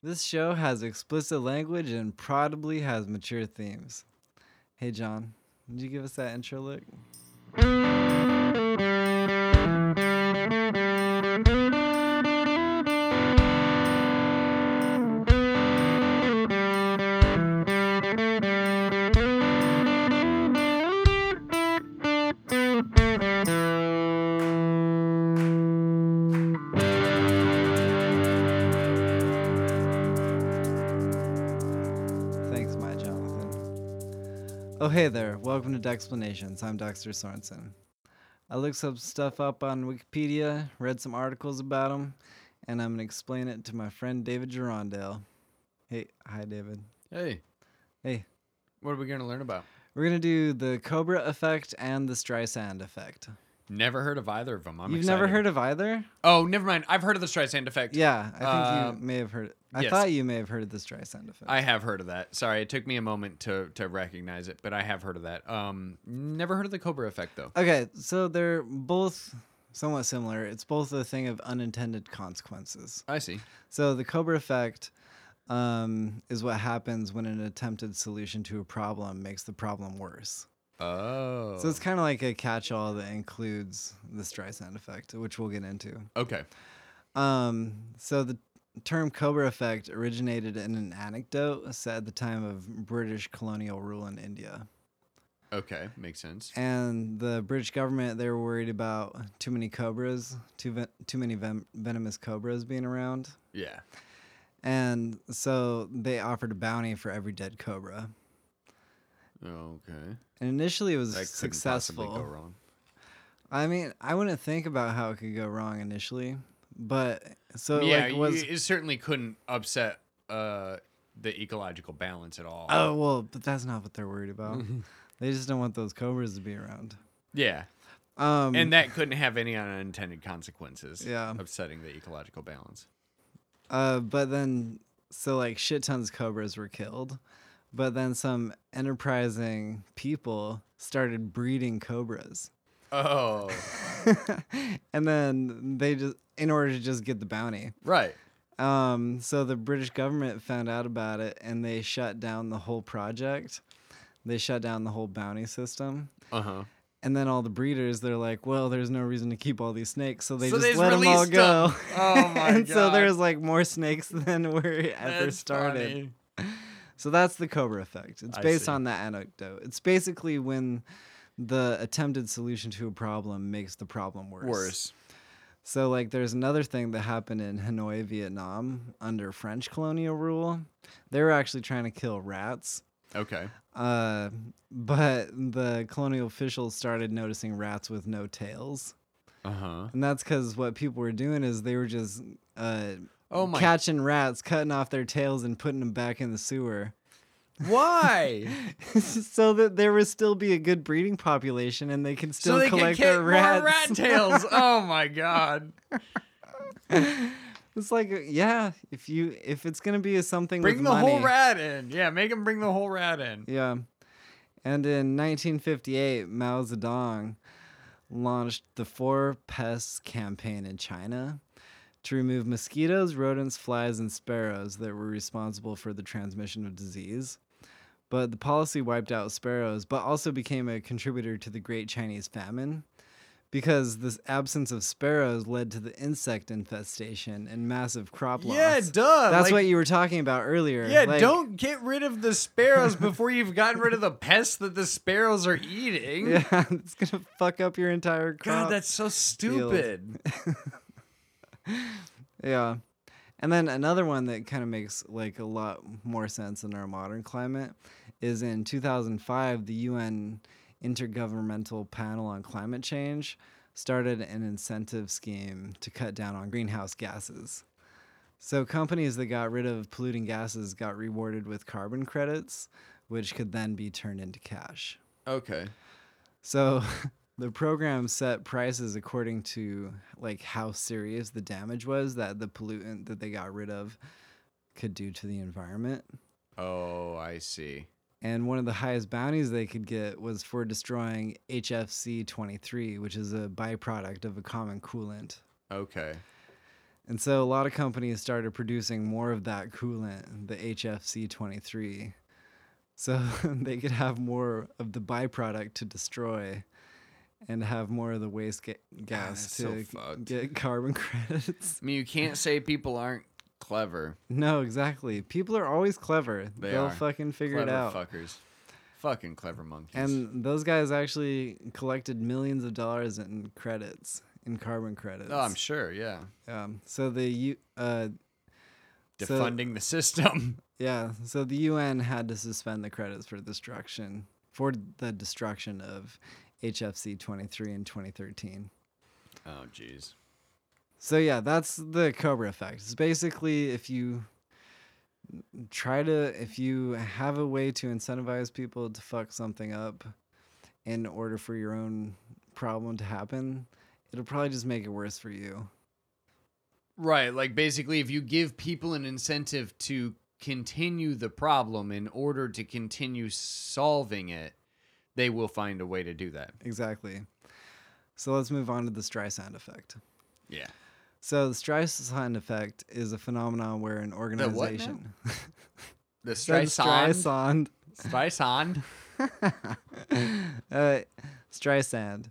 This show has explicit language and probably has mature themes. Hey, John, would you give us that intro look? There. Welcome to Dexplanations. I'm Dexter Sorensen. I looked some stuff up on Wikipedia, read some articles about them, and I'm going to explain it to my friend David Gerondale. Hey, hi, David. Hey. Hey. What are we going to learn about? We're going to do the Cobra effect and the Streisand effect. Never heard of either of them. I'm You've excited. never heard of either? Oh, never mind. I've heard of the Streisand effect. Yeah, I think Um, you may have heard. I yes. thought you may have heard of the Streisand effect. I have heard of that. Sorry, it took me a moment to to recognize it, but I have heard of that. Um, never heard of the Cobra effect though. Okay, so they're both somewhat similar. It's both a thing of unintended consequences. I see. So the Cobra effect um, is what happens when an attempted solution to a problem makes the problem worse. Oh. So it's kind of like a catch-all that includes the Streisand effect, which we'll get into. okay. Um, so the term Cobra effect originated in an anecdote set at the time of British colonial rule in India. Okay, makes sense. and the British government they were worried about too many cobras, too ven- too many ven- venomous cobras being around, Yeah. and so they offered a bounty for every dead cobra. Okay. And initially, it was That couldn't possibly successful. go wrong. I mean, I wouldn't think about how it could go wrong initially, but so yeah, like was it certainly couldn't upset uh the ecological balance at all. oh well, but that's not what they're worried about. they just don't want those cobras to be around. Yeah. Um, And that couldn't have any unintended consequences. Yeah. Upsetting the ecological balance. Uh, but then, so like shit tons of cobras were killed, but then some enterprising people started breeding cobras, Oh. and then they just in order to just get the bounty. right. Um, so the British government found out about it, and they shut down the whole project. They shut down the whole bounty system. Uh huh. And then all the breeders, they're like, well, there's no reason to keep all these snakes, so they So just they let them all go. go. 'em. Oh my god. and so there's like more snakes than were ever That's started. funny. So that's the Cobra effect. It's I based see. on that anecdote. It's basically when the attempted solution to a problem makes the problem worse. Worse. So like there's another thing that happened in Hanoi, Vietnam under French colonial rule. They were actually trying to kill rats. Okay. Uh, but the colonial officials started noticing rats with no tails. Uh huh. And that's because what people were doing is they were just uh, Oh my. catching rats, cutting off their tails, and putting them back in the sewer. Why? so that there would still be a good breeding population and they can still so they collect get their more rat tails. Oh my god. it's like yeah, if you if it's gonna be a something Bring the money, whole rat in. Yeah, make them bring the whole rat in. Yeah. And in 1958, Mao Zedong launched the Four Pests campaign in China to remove mosquitoes, rodents, flies, and sparrows that were responsible for the transmission of disease. But the policy wiped out sparrows, but also became a contributor to the Great Chinese Famine because this absence of sparrows led to the insect infestation and massive crop loss. Yeah, duh. That's like- what you were talking about earlier. Yeah, like- don't get rid of the sparrows before you've gotten rid of the pests that the sparrows are eating. Yeah, it's gonna fuck up your entire crop. God, that's so stupid. yeah. And then another one that kind of makes like a lot more sense in our modern climate is in 2005 the UN Intergovernmental Panel on Climate Change started an incentive scheme to cut down on greenhouse gases. So companies that got rid of polluting gases got rewarded with carbon credits, which could then be turned into cash. Okay. So the program set prices according to like how serious the damage was that the pollutant that they got rid of could do to the environment. Oh, I see. And one of the highest bounties they could get was for destroying HFC 23, which is a byproduct of a common coolant. Okay. And so a lot of companies started producing more of that coolant, the HFC 23, so they could have more of the byproduct to destroy and have more of the waste ga- gas so to fucked. get carbon credits. I mean, you can't say people aren't clever. No, exactly. People are always clever. They They'll are. fucking figure clever it out. fuckers. Fucking clever monkeys. And those guys actually collected millions of dollars in credits, in carbon credits. oh, I'm sure. Yeah. Um, so the U, uh, So- Defunding the system. yeah, so the UN had to suspend the credits for destruction for the destruction of HFC 23 in 2013. Oh, jeez. So yeah, that's the Cobra effect. It's basically if you try to if you have a way to incentivize people to fuck something up in order for your own problem to happen, it'll probably just make it worse for you. Right. Like basically, if you give people an incentive to continue the problem in order to continue solving it, they will find a way to do that. Exactly. So let's move on to the Streisand effect. Yeah. So the Streisand effect is a phenomenon where an what organization The The Streisand. Streisand Streisand. uh, Streisand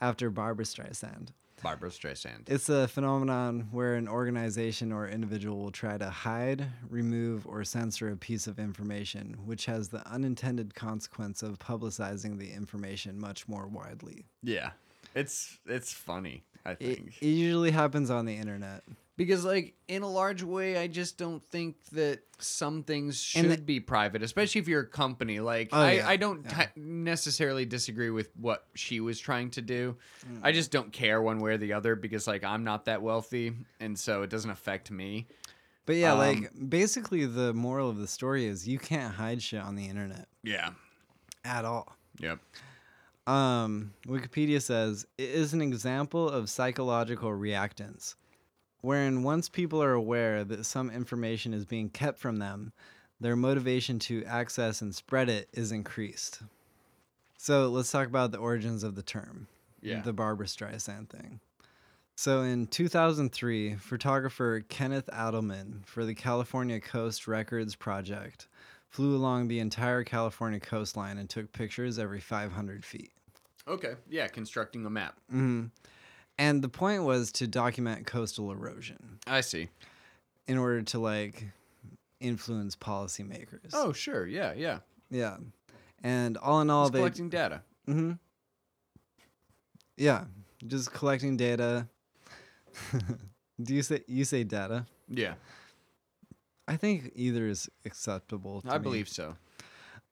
after Barbara Streisand. Barbara Streisand. It's a phenomenon where an organization or individual will try to hide, remove, or censor a piece of information, which has the unintended consequence of publicizing the information much more widely. Yeah. It's it's funny, I It, think. it usually happens on the internet. Because like in a large way I just don't think that some things should the- be private, especially if you're a company. Like Oh, I, yeah, I don't yeah. ti- necessarily disagree with what she was trying to do. Mm. I just don't care one way or the other because like I'm not that wealthy and so it doesn't affect me. But yeah, Um, like basically the moral of the story is you can't hide shit on the internet Yeah. at all. Yep. Um, Wikipedia says it is an example of psychological reactance, wherein once people are aware that some information is being kept from them, their motivation to access and spread it is increased. So let's talk about the origins of the term, Yeah. the Barbara Streisand thing. So in 2003, photographer Kenneth Adelman for the California Coast Records Project flew along the entire California coastline and took pictures every 500 feet. Okay. Yeah, constructing a map. hmm And the point was to document coastal erosion I see. in order to like influence policymakers. Oh, sure. Yeah, yeah. yeah. And all in all, Just they collecting data. hmm yeah, just collecting data. Do you say you say data? Yeah. I think either is acceptable. To I me. believe so.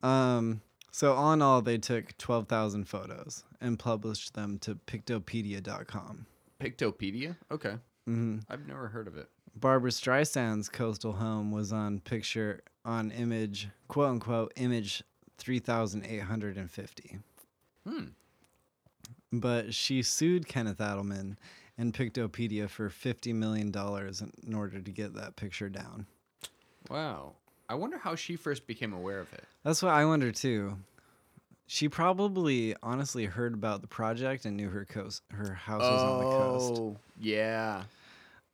Um. So all in all, they took twelve thousand photos and published them to Pictopedia.com. Pictopedia? Okay. hmm I've never heard of it. Barbara Streisand's coastal home was on picture on image quote unquote image 3850 Hmm. but she sued Kenneth Adelman and Pictopedia for 50 million dollars in order to get that picture down Wow. I wonder how she first became aware of it. that's what I wonder too she probably honestly heard about the project and knew her coast her house was on the coast Oh, yeah.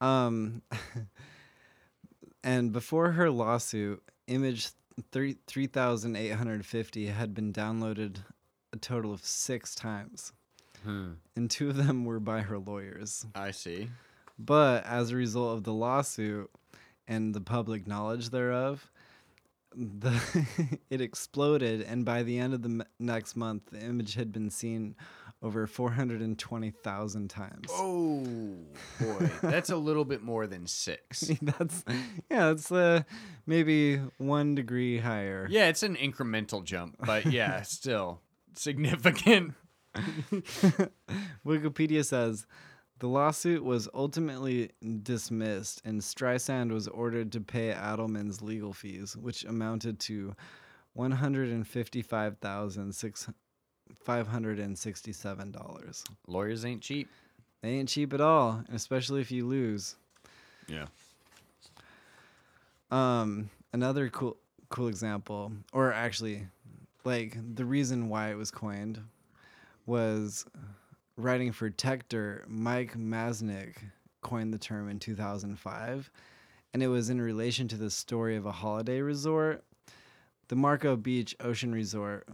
Um, and before her lawsuit, image three three thousand eight hundred fifty had been downloaded a total of six times, Hmm. and two of them were by her lawyers. I see. But as a result of the lawsuit and the public knowledge thereof, the it exploded, and by the end of the m- next month, the image had been seen over four hundred and twenty thousand times. Oh boy, that's a little bit more than six. that's yeah, it's uh maybe one degree higher. Yeah, it's an incremental jump, but yeah, still significant. Wikipedia says the lawsuit was ultimately dismissed, and Streisand was ordered to pay Adelman's legal fees, which amounted to one hundred and fifty-five thousand six five hundred and sixty-seven dollars. Lawyers ain't cheap. They ain't cheap at all, especially if you lose. Yeah. Um, another cool cool example, or actually, like the reason why it was coined was writing for Techdirt. Mike Masnick coined the term in 2005, and it was in relation to the story of a holiday resort, the Marco Beach Ocean Resort,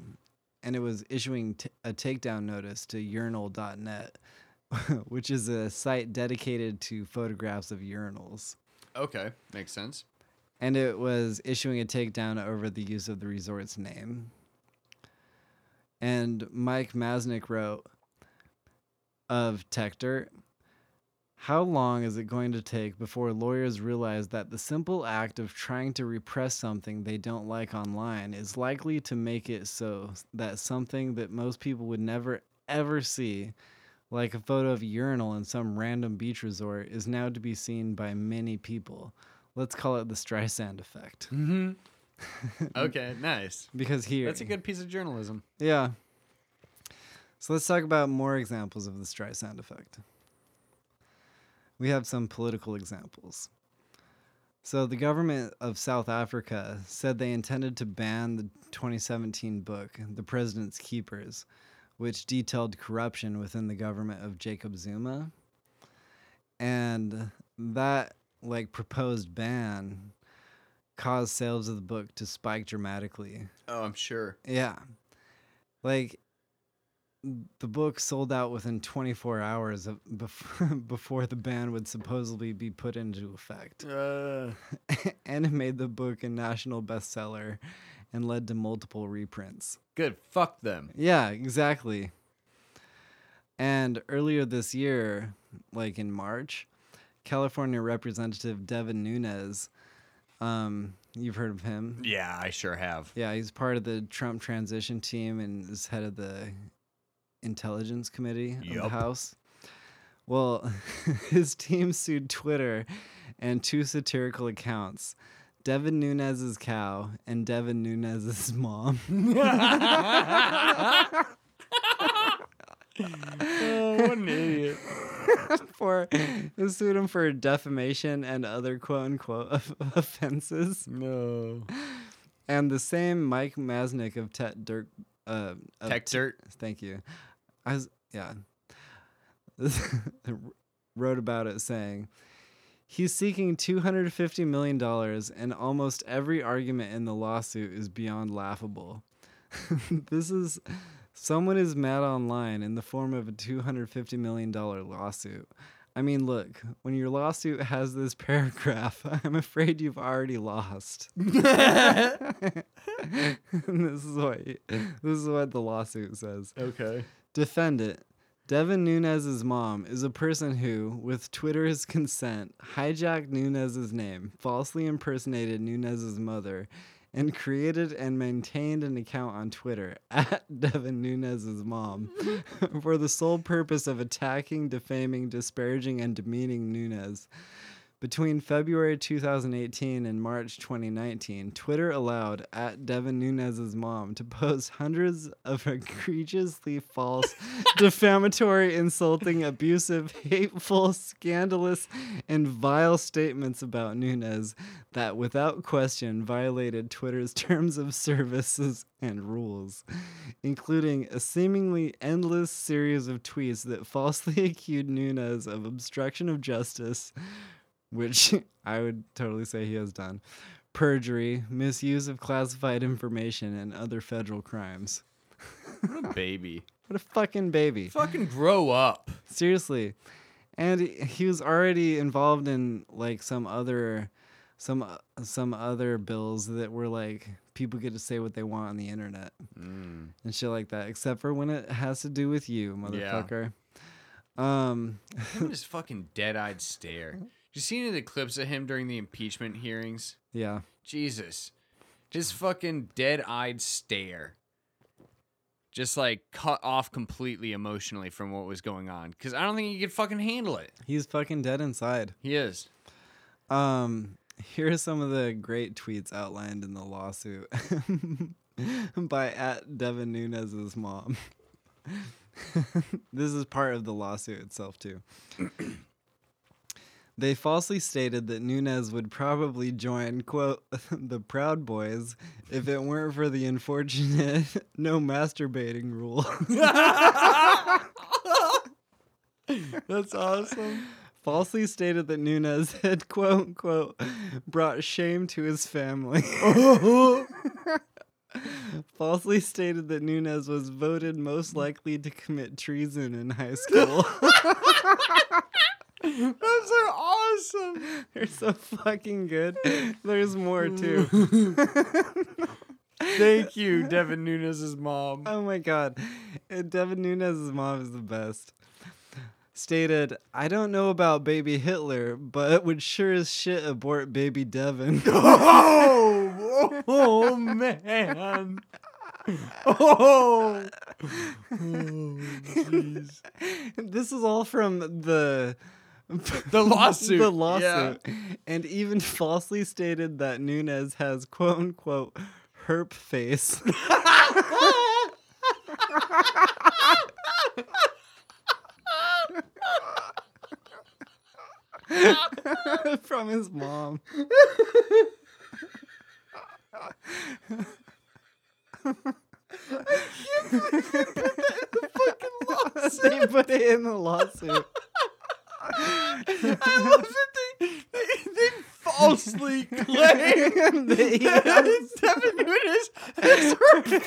and it was issuing t- a takedown notice to urinal.net, which is a site dedicated to photographs of urinals. Okay, makes sense. And it was issuing a takedown over the use of the resort's name. And Mike Masnick wrote of Techdirt, how long is it going to take before lawyers realize that the simple act of trying to repress something they don't like online is likely to make it so that something that most people would never ever see, like a photo of a urinal in some random beach resort, is now to be seen by many people? Let's call it the Streisand effect. Mm-hmm. okay, nice. Because here, That's a good piece of journalism. yeah. So let's talk about more examples of the Streisand effect. We have some political examples. So the government of South Africa said they intended to ban the 2017 book, The President's Keepers, which detailed corruption within the government of Jacob Zuma. And that like proposed ban caused sales of the book to spike dramatically. Oh, I'm sure. Yeah. Like the book sold out within 24 hours of before, before the ban would supposedly be put into effect. Uh, and it made the book a national bestseller and led to multiple reprints. good. Fuck them. Yeah, exactly. And earlier this year, like in March, California Representative Devin Nunes, um, you've heard of him. Yeah, I sure have. Yeah, he's part of the Trump transition team and is head of the Intelligence Committee of the House. Well, his team sued Twitter and two satirical accounts, Devin Nunes's cow and Devin Nunes's mom. oh, what an idiot. for they sued him for defamation and other quote unquote of- offenses. No. And the same Mike Masnick of Tet Dirt uh Tech T- dirt. Thank you. I was yeah. wrote about it saying he's seeking 250 million dollars and almost every argument in the lawsuit is beyond laughable. this is someone is mad online in the form of a 250 million dollar lawsuit. I mean, look, when your lawsuit has this paragraph, I'm afraid you've already lost. this is what this is what the lawsuit says. okay. Defendant Devin Nunes's mom is a person who, with Twitter's consent, hijacked Nunes's name, falsely impersonated Nunes's mother, and created and maintained an account on Twitter at Devin Nunes's mom for the sole purpose of attacking, defaming, disparaging, and demeaning Nunes. Between February 2018 and March 2019, Twitter allowed at Devin Nunes's mom to post hundreds of egregiously false, defamatory, insulting, abusive, hateful, scandalous, and vile statements about Nunes that, without question, violated Twitter's terms of services and rules, including a seemingly endless series of tweets that falsely accused Nunes of obstruction of justice which I would totally say he has done, perjury, misuse of classified information, and other federal crimes. What a baby. What a fucking baby. Fucking grow up. Seriously. And he- was already involved in like some other some uh, some other bills that were like people get to say what they want on the internet Mm. and shit like that except for when it has to do with you, motherfucker. Um Look at his fucking dead-eyed stare. You see any of the clips of him during the impeachment hearings? yeah. Jesus. His fucking dead-eyed stare. Just like cut off completely emotionally from what was going on. Cause I don't think he could fucking handle it. He's fucking dead inside. He is. Um, here are some of the great tweets outlined in the lawsuit by at Devin Nunes's mom. this is part of the lawsuit itself too. They falsely stated that Nunes would probably join, quote, the Proud Boys if it weren't for the unfortunate no masturbating rule. That's awesome. falsely stated that Nunes had quote unquote brought shame to his family. falsely stated that Nunes was voted most likely to commit treason in high school. Those are awesome. They're so fucking good. There's more too. Thank you, Devin Nunes' mom. Oh my god. Uh, Devin Nunes' mom is the best. Stated, I don't know about baby Hitler, but would sure as shit abort baby Devin. Oh, oh man. Oh. Oh, jeez. this is all from the The lawsuit, the yeah. lawsuit. And even falsely stated that Nunes has quote unquote herp face. from his mom. they put it in the lawsuit. I love that they, they, they falsely claim That he that has- Devin Nunes has her face.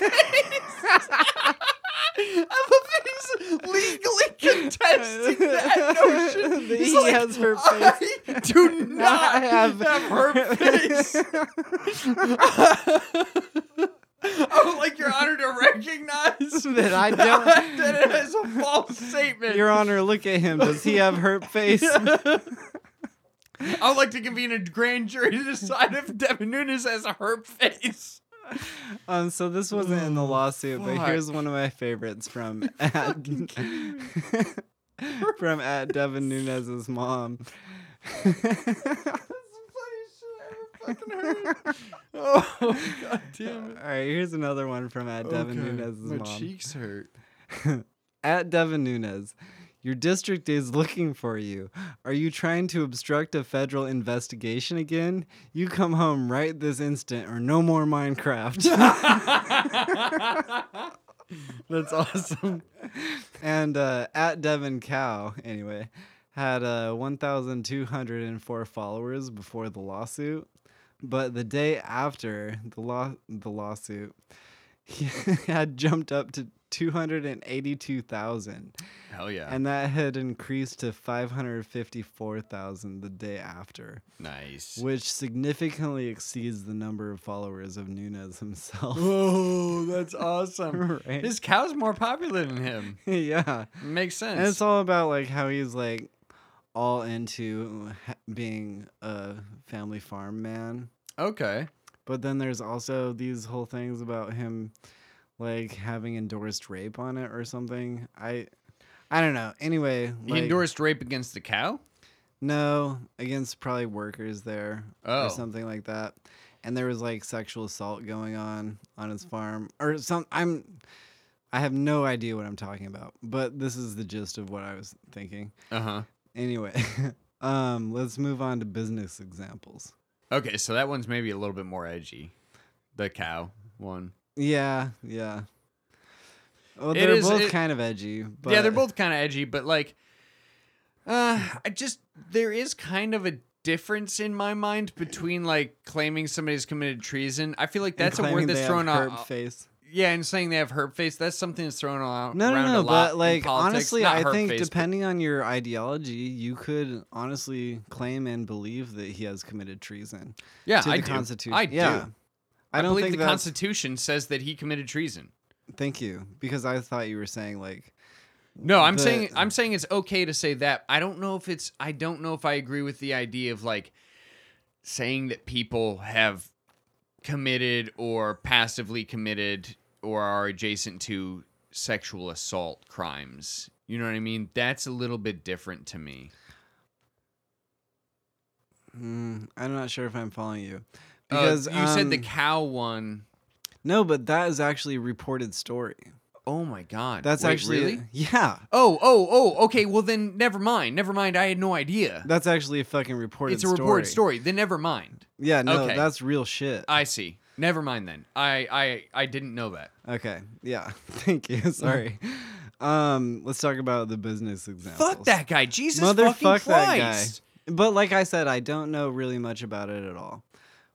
I love that he's legally contesting that notion. That He's he like, has her I face. do not have- have, her face. I would like Your Honor to recognize That I don't- that it is a false statement. Your Honor, look at him. Does he have hurt face? I would like to convene a grand jury to decide if Devin Nunes has a hurt face. Um, so this wasn't in the lawsuit, but here's one of my favorites from at from at Devin Nunes' mom. Oh god damn it. All right, here's another one from at Devin Okay, Nunes' My mom. cheeks hurt. At Devin Nunes, your district is looking for you. Are you trying to obstruct a federal investigation again? You come home right this instant, or no more Minecraft. That's awesome. and uh, at Devin Cow, anyway, had uh, 1,204 followers before the lawsuit. But the day after the law, the lawsuit, he had jumped up to 282,000, Hell yeah. and that had increased to 554,000 the day after, nice. which significantly exceeds the number of followers of Nunes himself. Oh, that's awesome. right? His cow's more popular than him. yeah. Makes sense. And it's all about like how he's like all into being a family farm man. okay. But then there's also these whole things about him like having endorsed rape on it or something. I I don't know. Anyway, He like, endorsed rape against the cow? no against probably workers there Oh. or something like that. And there was like sexual assault going on on his farm or some I'm I have no idea what I'm talking about, but this is the gist of what I was thinking. Uh huh. Anyway, um, let's move on to business examples. Okay, so that one's maybe a little bit more edgy. The cow one. Yeah, yeah. Well, they're is- both it- kind of edgy, but yeah, they're both kind of edgy, but like, uh, I just there is kind of a difference in my mind between like claiming somebody's committed treason. I feel like that's a word that's thrown out. face. Yeah, and saying they have herp face, that's something that's thrown out. No, no, around no. a lot But like, honestly, Not I think face, depending on your ideology, you could honestly claim and believe that he has committed treason yeah, to I the do. Constitution. I do. Yeah. I, I don't believe think the that's. Constitution says that he committed treason. Thank you, because I thought you were saying like. No, I'm the- saying I'm saying it's okay to say that. I don't know if it's I don't know if I agree with the idea of like saying that people have committed or passively committed or are adjacent to sexual assault crimes. You know what I mean? That's a little bit different to me. Mm, I'm not sure if I'm following you. Uh, Because you said the um, cow one. no, but that is actually a reported story. Oh my god. That's Wait, actually really? yeah. Oh, oh, oh, okay. Well then never mind. Never mind. I had no idea. That's actually a fucking reported. It's a reported story. Then never mind. Yeah, no, Okay. that's real shit. I see. Never mind then. I I I didn't know that. Okay, yeah, thank you. Sorry. Um, let's talk about the business examples. Fuck that guy. Jesus Motherfuck fucking that guy. Christ. But like I said, I don't know really much about it at all.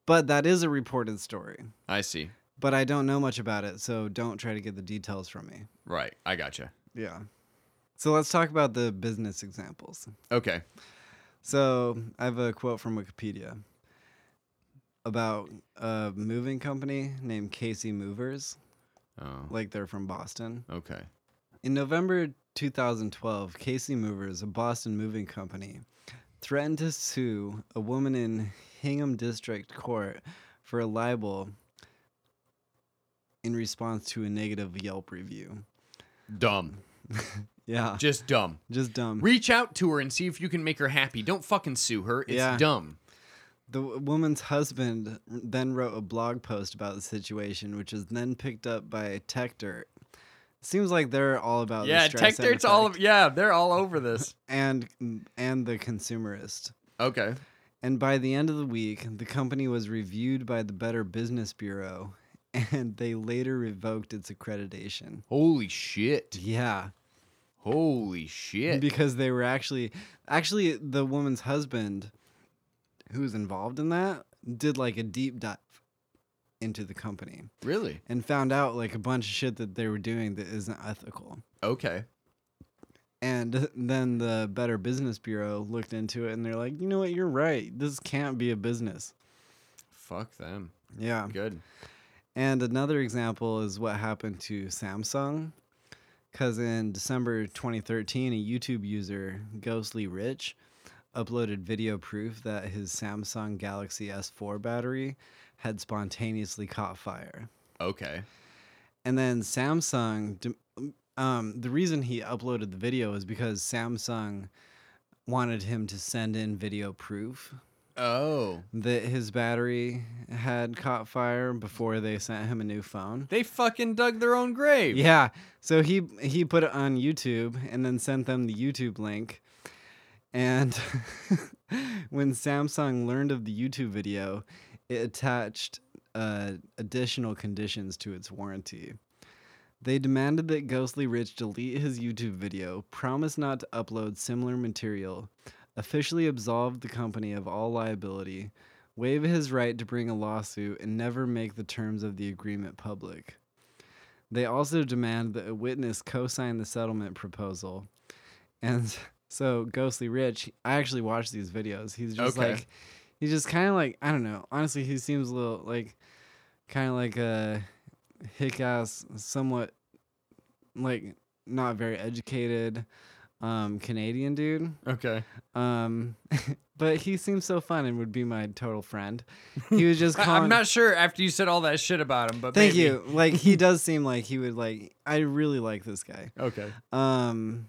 But that is a reported story. I see. But I don't know much about it, so don't try to get the details from me. Right. I gotcha. Yeah. So let's talk about the business examples. Okay. So I have a quote from Wikipedia about a moving company named Casey Movers, Oh. like they're from Boston. Okay. In November 2012, Casey Movers, a Boston moving company, threatened to sue a woman in Hingham District Court for a libel in response to a negative Yelp review. Dumb. Yeah, Just dumb. just dumb. Reach out to her and see if you can make her happy. Don't fucking sue her. It's Yeah. dumb. The woman's husband then wrote a blog post about the situation, which was then picked up by Tech Dirt. Seems like they're all about yeah, Streisand all of, yeah, they're all over this. and and the consumerist. Okay. And by the end of the week, the company was reviewed by the Better Business Bureau, and they later revoked its accreditation. Holy shit. Yeah, Holy shit. because they were actually actually the woman's husband, who was involved in that, did like a deep dive into the company really? and found out like a bunch of shit that they were doing that isn't ethical. Okay. And then the Better Business Bureau looked into it and they're like, you know what, you're right. This can't be a business. Fuck them. Yeah. Good. And another example is what happened to Samsung. Because in December 2013, a YouTube user, Ghostly Rich, uploaded video proof that his Samsung Galaxy S4 battery had spontaneously caught fire. Okay. And then Samsung, um, the reason he uploaded the video is because Samsung wanted him to send in video proof Oh. that his battery had caught fire before they sent him a new phone. They fucking dug their own grave. Yeah. So he he put it on YouTube and then sent them the YouTube link. And when Samsung learned of the YouTube video, it attached uh, additional conditions to its warranty. They demanded that Ghostly Rich delete his YouTube video, promise not to upload similar material, officially absolve the company of all liability, waive his right to bring a lawsuit, and never make the terms of the agreement public. They also demand that a witness co sign the settlement proposal. And so, Ghostly Rich, I actually watched these videos. He's just Okay. like, he's just kind of like, I don't know. Honestly, he seems a little like, kind of like a hick ass, somewhat like not very educated um, Canadian dude. Okay. Um, but he seems so fun and would be my total friend. He was just calling. I'm not sure after you said all that shit about him, but Thank maybe. you. Like he does seem like he would like. I really like this guy. Okay. Um,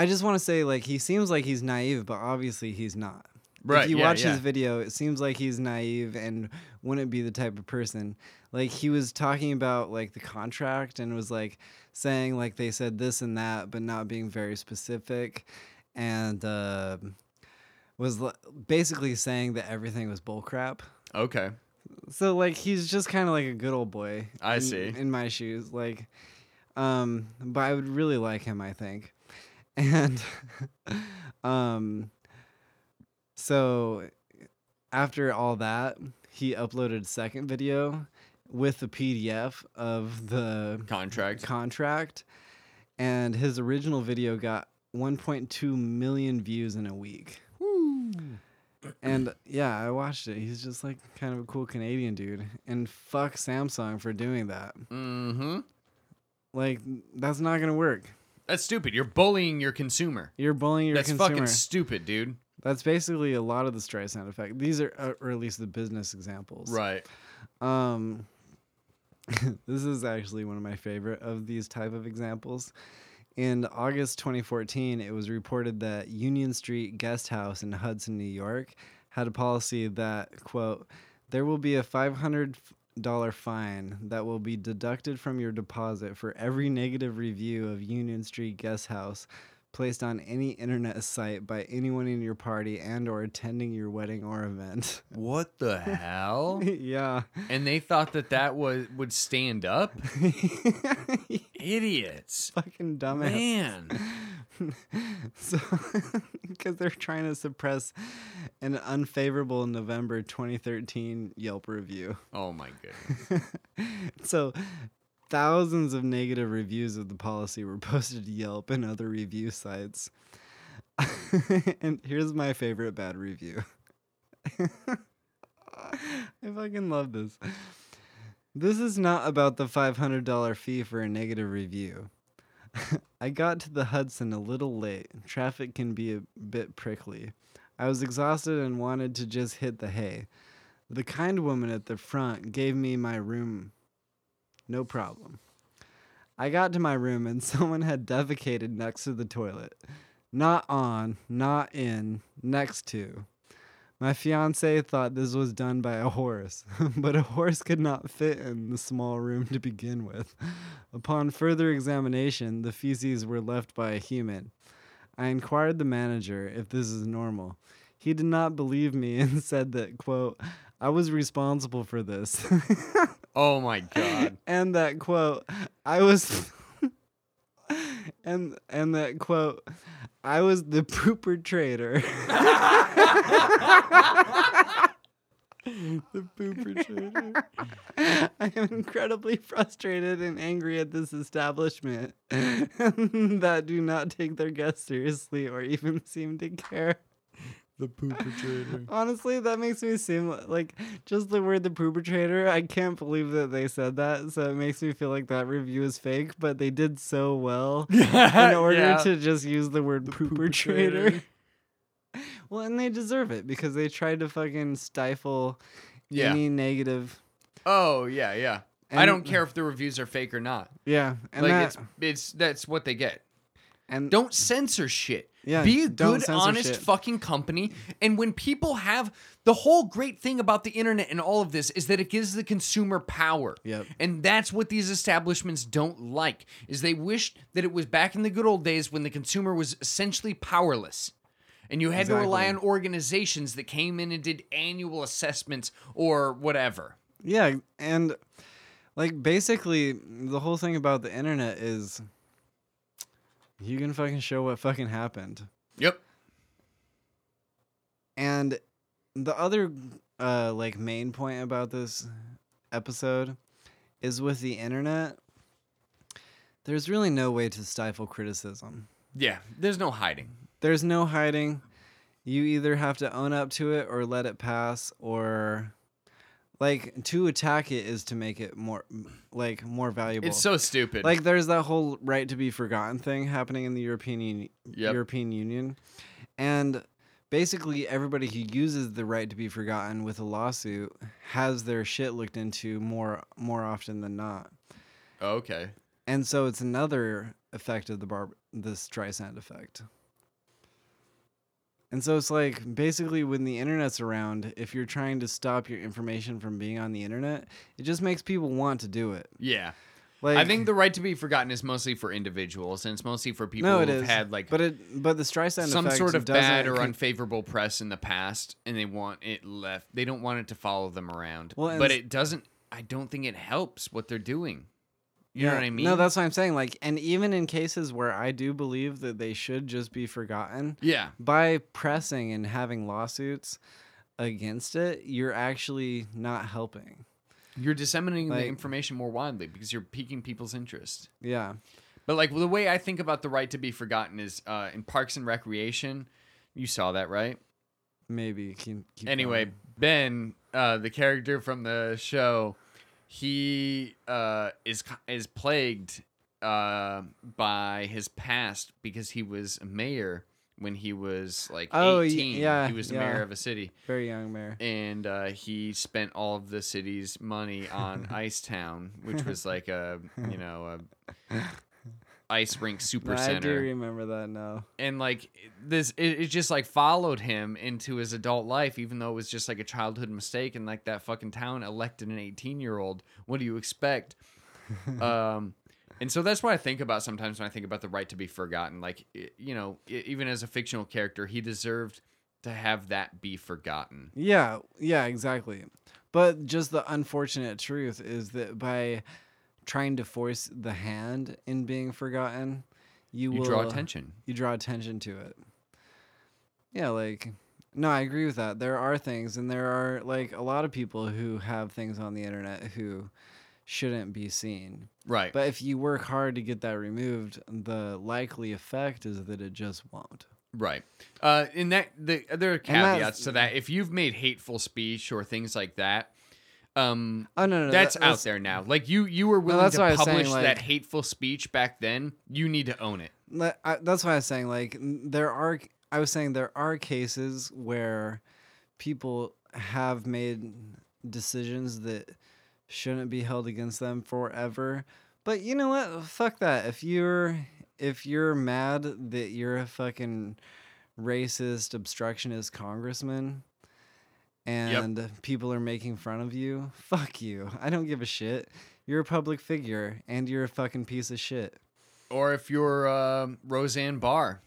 I just want to say like he seems like he's naive, but obviously he's not. Right. If you yeah, watch yeah. his video, it seems like he's naive and wouldn't be the type of person. Like he was talking about like the contract and was like saying like they said this and that, but not being very specific, and uh, was l- basically saying that everything was bullcrap. Okay. So like he's just kind of like a good old boy. I in- see. In my shoes, like, um, but I would really like him. I think, and, um, so after all that, he uploaded a second video with the PDF of the Contract. contract, and his original video got 1.2 million views in a week. And yeah, I watched it. He's just like kind of a cool Canadian dude. And fuck Samsung for doing that. Mm-hmm. Like that's not gonna work. That's stupid. You're bullying your consumer. You're bullying your consumer. That's consumer. fucking stupid, dude. That's basically a lot of the Streisand effect. These are, uh, or at least the business examples. Right. Um, this is actually one of my favorite of these type of examples. In August 2014, it was reported that Union Street Guest House in Hudson, New York, had a policy that quote, "There will be a $500 fine that will be deducted from your deposit for every negative review of Union Street Guest House." placed on any internet site by anyone in your party and or attending your wedding or event. What the hell? yeah. And they thought that that was would stand up. Idiots. Fucking dumbass. Man. so, because they're trying to suppress an unfavorable November 2013 Yelp review. Oh my goodness. so, thousands of negative reviews of the policy were posted to Yelp and other review sites. and here's my favorite bad review. I fucking love this. This is not about the $500 fee for a negative review. I got to the Hudson a little late. Traffic can be a bit prickly. I was exhausted and wanted to just hit the hay. The kind woman at the front gave me my room. No problem. I got to my room and someone had defecated next to the toilet. Not on, not in, next to. My fiance thought this was done by a horse, but a horse could not fit in the small room to begin with. Upon further examination, the feces were left by a human. I inquired the manager if this is normal. He did not believe me and said that, quote, I was responsible for this. Oh my god. and that quote, I was and and that quote, I was the pooper trader. the pooper trader. I am incredibly frustrated and angry at this establishment that do not take their guests seriously or even seem to care. The pooper trader. Honestly, that makes me seem like just the word the pooper trader. I can't believe that they said that. So it makes me feel like that review is fake, but they did so well in order to just use the word pooper, trader. well, and they deserve it because they tried to fucking stifle Yeah. any negative. Oh yeah, yeah. I don't care if the reviews are fake or not. Yeah, and like that, it's it's that's what they get. and Don't censor shit. Yeah, Be a good, honest shit. fucking company. And when people have the whole great thing about the internet and all of this is that it gives the consumer power. Yep. And that's what these establishments don't like. Is they wish that it was back in the good old days when the consumer was essentially powerless. And you had to rely on organizations that came in and did annual assessments or whatever. Yeah, and like basically the whole thing about the internet is you can fucking show what fucking happened. Yep. And the other uh like main point about this episode is with the internet there's really no way to stifle criticism. Yeah. There's no hiding. There's no hiding. You either have to own up to it or let it pass or like to attack it is to make it more like more valuable. It's so stupid. like there's that whole right to be forgotten thing happening in the European Uni- Yep. European Union, and basically everybody who uses the right to be forgotten with a lawsuit has their shit looked into more more often than not, okay. and so it's another effect of the bar the Streisand effect. And so it's like basically when the internet's around, if you're trying to stop your information from being on the internet, it just makes people want to do it. Yeah. Like I think the right to be forgotten is mostly for individuals, and it's mostly for people no, who've is. had like but it but the Streisand some sort of bad or unfavorable press in the past, and they want it left. They don't want it to follow them around. Well, but it doesn't. I don't think it helps what they're doing. You know what I mean? No, that's what I'm saying. Like, and even in cases where I do believe that they should just be forgotten, yeah, by pressing and having lawsuits against it, you're actually not helping. you're disseminating Like- the information more widely because you're piquing people's interest. Yeah. But like the way I think about the right to be forgotten is uh, in Parks and Recreation. You saw that, right? Maybe. Keep, keep anyway, going. Ben, uh, the character from the show, he uh, is is plagued uh, by his past because he was a mayor when he was like Oh, 18. yeah, he was the yeah. mayor of a city, very young mayor. and uh, he spent all of the city's money on Ice Town, which was like a you know a ice rink super No, I do center. remember that now. and like this it, it just like followed him into his adult life even though it was just like a childhood mistake and like that fucking town elected an 18 year old what do you expect? Um and so that's what i think about sometimes when i think about the right to be forgotten. Like you know even as a fictional character he deserved to have that be forgotten. Yeah, yeah, exactly. But just the unfortunate truth is that by trying to force the hand in being forgotten, you, You will draw attention. You draw attention to it. Yeah, like no, I agree with that. There are things, and there are like a lot of people who have things on the internet who shouldn't be seen. Right. But if you work hard to get that removed, the likely effect is that it just won't. Right. Uh, in that, the there are caveats to that. If you've made hateful speech or things like that, um, Oh no, no, that's that- out there now. Like you, you were willing that's to was saying, publish that hateful speech back then. You need to own it. I, that's why I was saying like there are. I was saying there are cases where people have made decisions that shouldn't be held against them forever. But you know what? Fuck that. If you're if you're mad that you're a fucking racist obstructionist congressman and people are making fun of you, fuck you. I don't give a shit. You're a public figure and you're a fucking piece of shit. Or if you're uh, Roseanne Barr,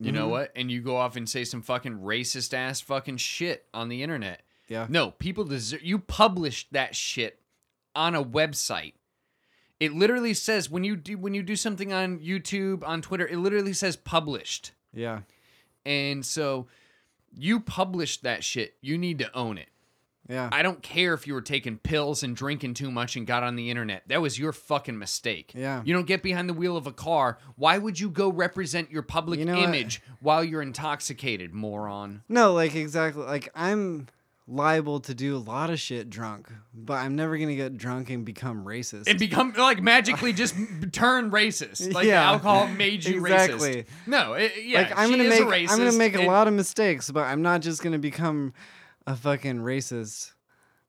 you know Mhm. what? And you go off and say some fucking racist ass fucking shit on the internet. Yeah. No, people deserve. You published that shit on a website. It literally says when you do when you do something on YouTube, on Twitter, it literally says published. Yeah. And so you published that shit. You need to own it. Yeah. I don't care if you were taking pills and drinking too much and got on the internet. That was your fucking mistake. Yeah. You don't get behind the wheel of a car. Why would you go represent your public You know what? image while you're intoxicated, moron? No, like exactly. Like I'm liable to do a lot of shit drunk, but I'm never gonna get drunk and become racist. And become like magically just turn racist. Like Yeah. alcohol made you Exactly. racist. No, it, yeah, like I'm gonna make a racist. I'm gonna make a lot of mistakes, but I'm not just gonna become a fucking racist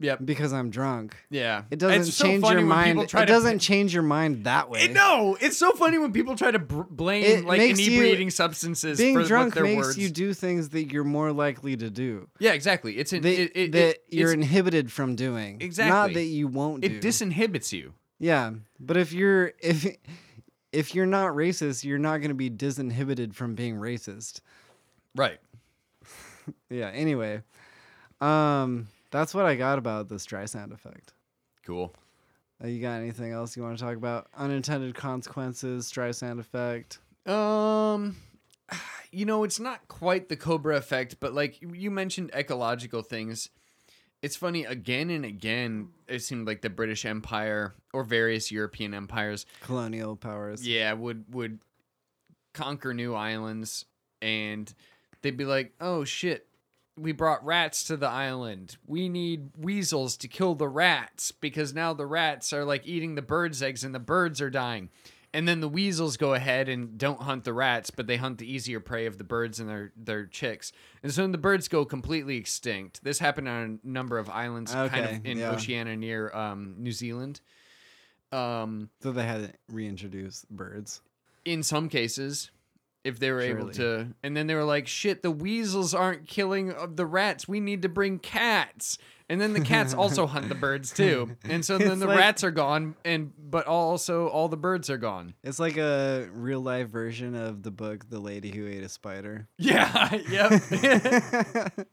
Yep. because I'm drunk. Yeah. It doesn't so change your mind. It to doesn't change your mind that way. It, no, it's so funny when people try to br- blame It like makes you- inebriating substances Being for drunk their makes words. you do things that you're more likely to do. yeah, exactly. It's an, That, it, that you're inhibited from doing. Exactly. Not that you won't do. it disinhibits you. Yeah, but if you're if if you're not racist, you're not going to be disinhibited from being racist. Right. Yeah. Anyway, um, that's what I got about this Streisand effect. Cool. Uh, you got anything else you want to talk about? Unintended consequences, Streisand effect. Um, you know, it's not quite the Cobra effect, but like you mentioned ecological things. It's funny again and again. It seemed like the British Empire or various European empires, colonial powers. yeah, would would conquer new islands, and they'd be like, "Oh shit, we brought rats to the island. We need weasels to kill the rats because now the rats are like eating the birds' eggs and the birds are dying. And then the weasels go ahead and don't hunt the rats, but they hunt the easier prey of the birds and their, their chicks. And so then the birds go completely extinct. This happened on a number of islands kind of in yeah. Oceania near um, New Zealand. Um, So they had to reintroduce birds. in some cases if they were able to. And then they were like shit the weasels aren't killing the rats. We need to bring cats. And then the cats also hunt the birds too. And so then It's the like- rats are gone and but also all the birds are gone. It's like a real life version of the book The Lady Who Ate a Spider. yeah yep.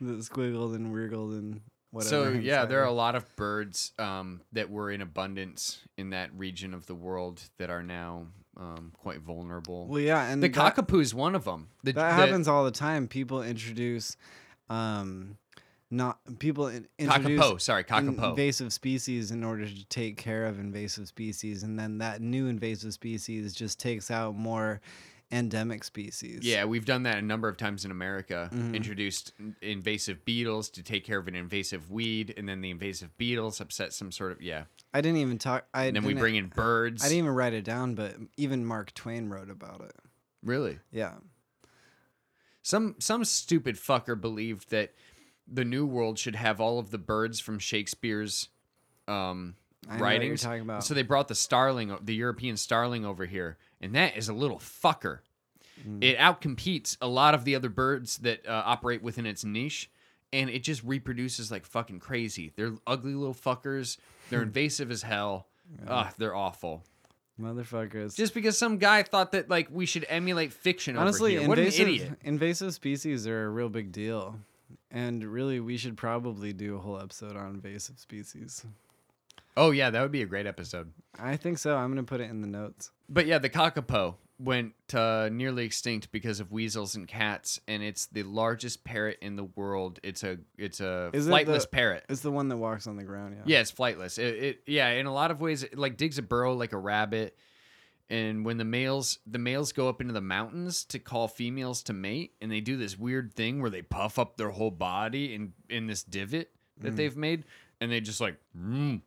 That squiggled and wiggled and whatever. so yeah there are a lot of birds um, that were in abundance in that region of the world that are now um, quite vulnerable Well, yeah, and the that, cockapoo is one of them the, that the- happens all the time. People introduce, um, not people in, introduce sorry, Kakapo. invasive species in order to take care of invasive species, and then that new invasive species just takes out more endemic species. Yeah, we've done that a number of times in America. Mhm. Introduced invasive beetles to take care of an invasive weed, and then the invasive beetles upset some sort of yeah. I didn't even talk. I And then we bring in birds. I didn't even write it down, but even Mark Twain wrote about it. really. Yeah. Some some stupid fucker believed that the New World should have all of the birds from Shakespeare's um, I know what you're writings. talking about. So they brought the starling, the European starling, over here, and that is a little fucker. Mm. It outcompetes a lot of the other birds that uh, operate within its niche, and it just reproduces like fucking crazy. They're ugly little fuckers. They're invasive as hell. Ugh, ah, they're awful. Motherfuckers. Just because some guy thought that like we should emulate fiction Honestly, over here. What an invasive idiot. invasive species are a real big deal, and really, we should probably do a whole episode on invasive species. Oh yeah, that would be a great episode. I think so. I'm gonna put it in the notes. But yeah, the kakapo went uh, nearly extinct because of weasels and cats, and it's the largest parrot in the world. It's a it's a Is it flightless the- parrot. It's the one that walks on the ground. Yeah. Yeah, it's flightless. It, it yeah, in a lot of ways, it like digs a burrow like a rabbit. And when the males the males go up into the mountains to call females to mate, and they do this weird thing where they puff up their whole body in in this divot that Mm. they've made, and they just like mm,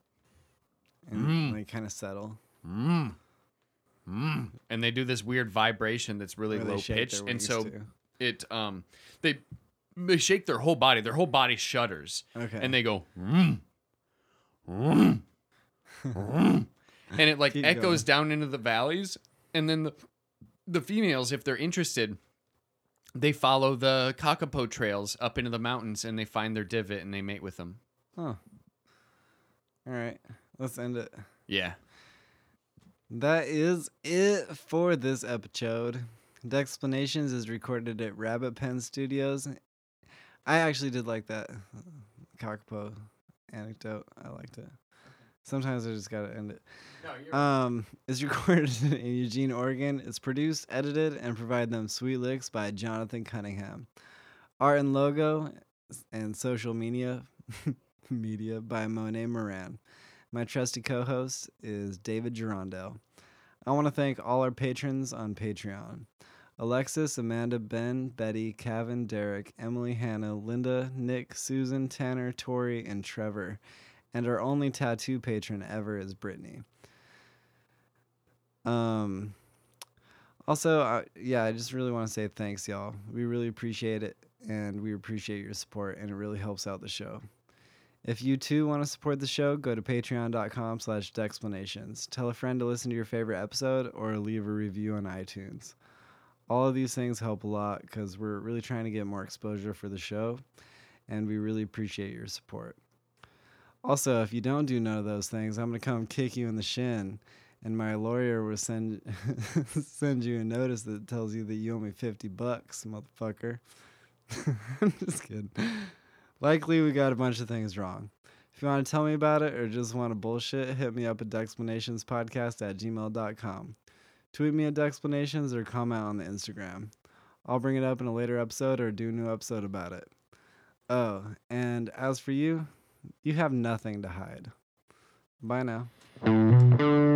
And they kind of settle. mm, mm, and they do this weird vibration that's really low pitched, and so too. it um they they shake their whole body, their whole body shudders, Okay. and they go mm, mm, mm. and it like Keep echoes down into the valleys and then the the females if they're interested they follow the kakapo trails up into the mountains and they find their divot and they mate with them Huh. All right. Let's end it. yeah That is it for this episode. Dexplanations is recorded at Rabbit Pen Studios. I actually did like that kakapo anecdote. I liked it. Sometimes I just gotta end it. No, Um, it's recorded in Eugene, Oregon. It's produced, edited, and provided them sweet licks by Jonathan Cunningham. Art and logo and social media media by Monet Moran. My trusty co-host is David Gerondale. I want to thank all our patrons on Patreon. Alexis, Amanda, Ben, Betty, Kevin, Derek, Emily, Hannah, Linda, Nick, Susan, Tanner, Tori, and Trevor. And our only tattoo patron ever is Brittany. Um also, uh, yeah, I just really want to say thanks, y'all. We really appreciate it, and we appreciate your support, and it really helps out the show. If you too want to support the show, go to patreon.com slash dexplanations. Tell a friend to listen to your favorite episode or leave a review on iTunes. All of these things help a lot because we're really trying to get more exposure for the show, and we really appreciate your support. Also, if you don't do none of those things, I'm going to come kick you in the shin, and my lawyer will send, send you a notice that tells you that you owe me 50 bucks, motherfucker. I'm just kidding. Likely, we got a bunch of things wrong. If you want to tell me about it or just want to bullshit, hit me up at dexplanationspodcast at gmail.com. Tweet me at dexplanations or comment on the Instagram. I'll bring it up in a later episode or do a new episode about it. Oh, and as for you, you have nothing to hide. Bye now.